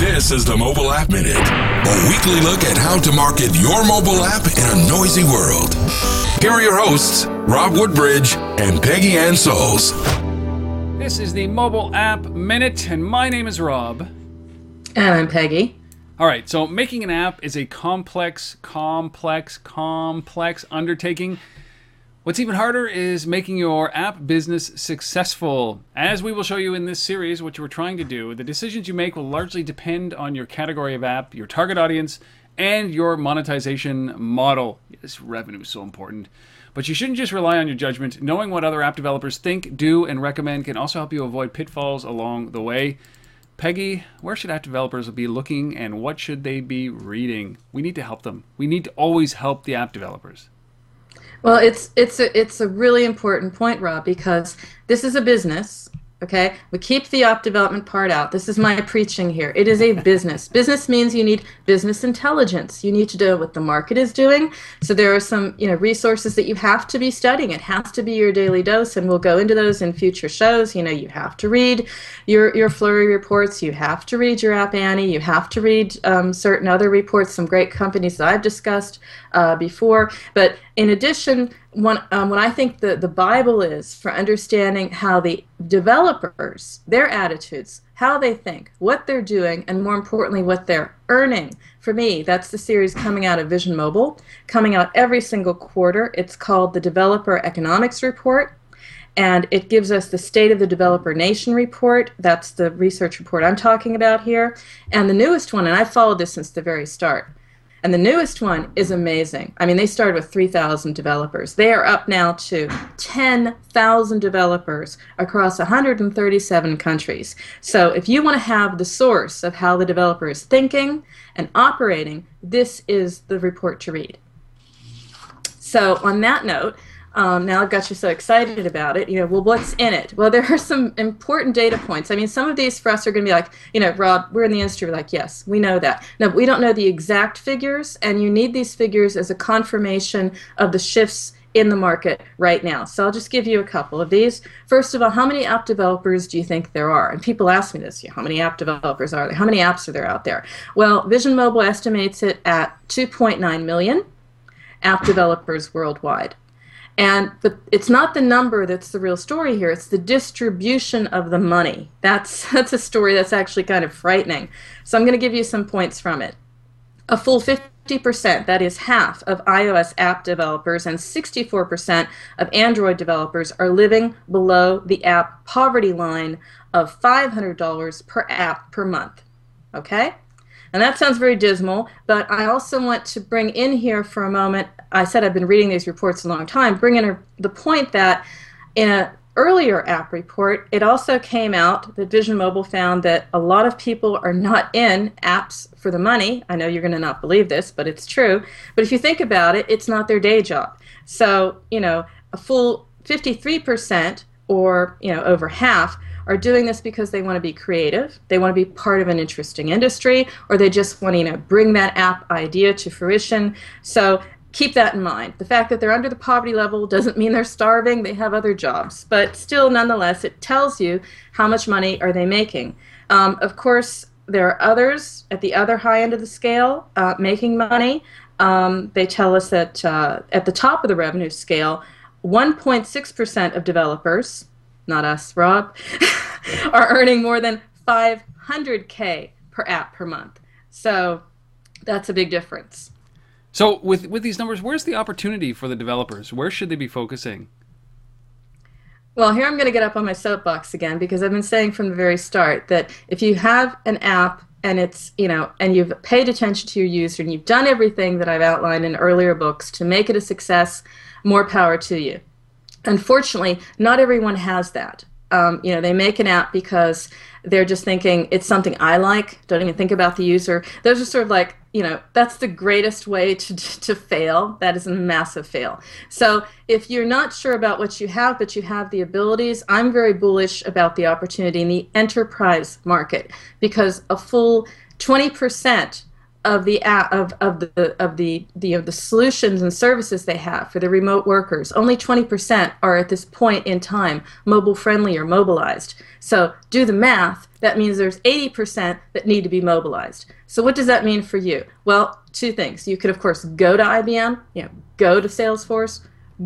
This is the Mobile App Minute, a weekly look at how to market your mobile app in a noisy world. Here are your hosts, Rob Woodbridge and Peggy Anne Salz. This is the Mobile App Minute, and my name is Rob. And I'm Peggy. All right, so making an app is a complex, complex, complex undertaking. What's even harder is making your app business successful. As we will show you in this series, what you are trying to do, the decisions you make will largely depend on your category of app, your target audience, and your monetization model. Yes, revenue is so important. But you shouldn't just rely on your judgment. Knowing what other app developers think, do, and recommend can also help you avoid pitfalls along the way. Peggy, where should app developers be looking and what should they be reading? We need to help them. We need to always help the app developers. Well, it's it's a it's a really important point, Rob, because this is a business. Okay, we keep the app development part out. This is my preaching here. It is a business. business means you need business intelligence. You need to know what the market is doing. So there are some, you know, resources that you have to be studying. It has to be your daily dose, and we'll go into those in future shows. You know, you have to read your your Flurry reports. You have to read your App Annie. You have to read um, certain other reports. Some great companies that I've discussed uh, before. But in addition, when, um, when I think the, the Bible is for understanding how the developers, their attitudes, how they think, what they're doing, and more importantly, what they're earning. For me, that's the series coming out of Vision Mobile, coming out every single quarter. It's called the Developer Economics Report, and it gives us the State of the Developer Nation report. That's the research report I'm talking about here. And the newest one, and I've followed this since the very start and the newest one is amazing. I mean, they started with 3,000 developers. They are up now to 10,000 developers across 137 countries. So if you want to have the source of how the developer is thinking and operating, this is the report to read. So on that note, um, now I've got you so excited about it. You know, well, what's in it? Well, there are some important data points. I mean, some of these for us are going to be like, you know, Rob, we're in the industry. We're like, yes, we know that. No, we don't know the exact figures, and you need these figures as a confirmation of the shifts in the market right now. So I'll just give you a couple of these. First of all, how many app developers do you think there are? And people ask me this, how many app developers are there? How many apps are there out there? Well, Vision Mobile estimates it at 2.9 million app developers worldwide. And but it's not the number that's the real story here. It's the distribution of the money. That's that's a story that's actually kind of frightening. So I'm going to give you some points from it. A full 50%, that is half of iOS app developers and 64% of Android developers are living below the app poverty line of $500 per app per month. Okay? And that sounds very dismal, but I also want to bring in here for a moment. I said I've been reading these reports a long time. Bring in a, the point that in an earlier app report, it also came out that Vision Mobile found that a lot of people are not in apps for the money. I know you're going to not believe this, but it's true. But if you think about it, it's not their day job. So, you know, a full 53% or, you know, over half are doing this because they want to be creative, they want to be part of an interesting industry, or they just want to you know bring that app idea to fruition. So keep that in mind. The fact that they're under the poverty level doesn't mean they're starving. They have other jobs, but still, nonetheless, it tells you how much money are they making. Um, of course, there are others at the other high end of the scale uh, making money. Um, they tell us that uh, at the top of the revenue scale, 1.6% of developers, not us, Rob, are earning more than 500k per app per month. So that's a big difference. So with with these numbers, where's the opportunity for the developers? Where should they be focusing? Well, here I'm going to get up on my soapbox again because I've been saying from the very start that if you have an app and it's, you know, and you've paid attention to your user and you've done everything that I've outlined in earlier books to make it a success, more power to you. Unfortunately, not everyone has that um, you know, they make an app because they're just thinking it's something I like, don't even think about the user. Those are sort of like, you know, that's the greatest way to, to fail. That is a massive fail. So if you're not sure about what you have, but you have the abilities, I'm very bullish about the opportunity in the enterprise market because a full 20% of the of, of the of the the, the solutions and services they have for the remote workers. Only 20% are at this point in time mobile friendly or mobilized. So do the math. That means there's 80% that need to be mobilized. So what does that mean for you? Well two things. You could of course go to IBM you know go to Salesforce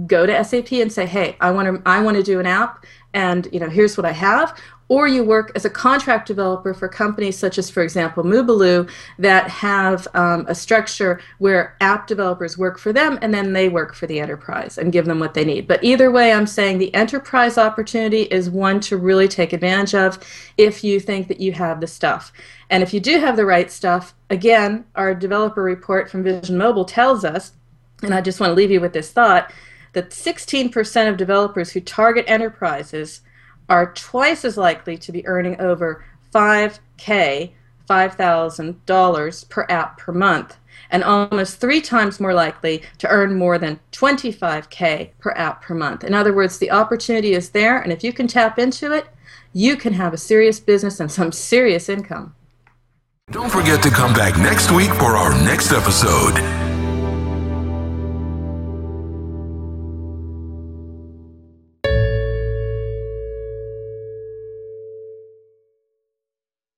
go to SAP and say hey I want to I want to do an app and you know here's what I have or you work as a contract developer for companies such as, for example, Mubaloo, that have um, a structure where app developers work for them and then they work for the enterprise and give them what they need. But either way, I'm saying the enterprise opportunity is one to really take advantage of if you think that you have the stuff. And if you do have the right stuff, again, our developer report from Vision Mobile tells us, and I just want to leave you with this thought, that 16% of developers who target enterprises are twice as likely to be earning over 5K, $5,000 per app per month, and almost three times more likely to earn more than 25K per app per month. In other words, the opportunity is there, and if you can tap into it, you can have a serious business and some serious income. Don't forget to come back next week for our next episode.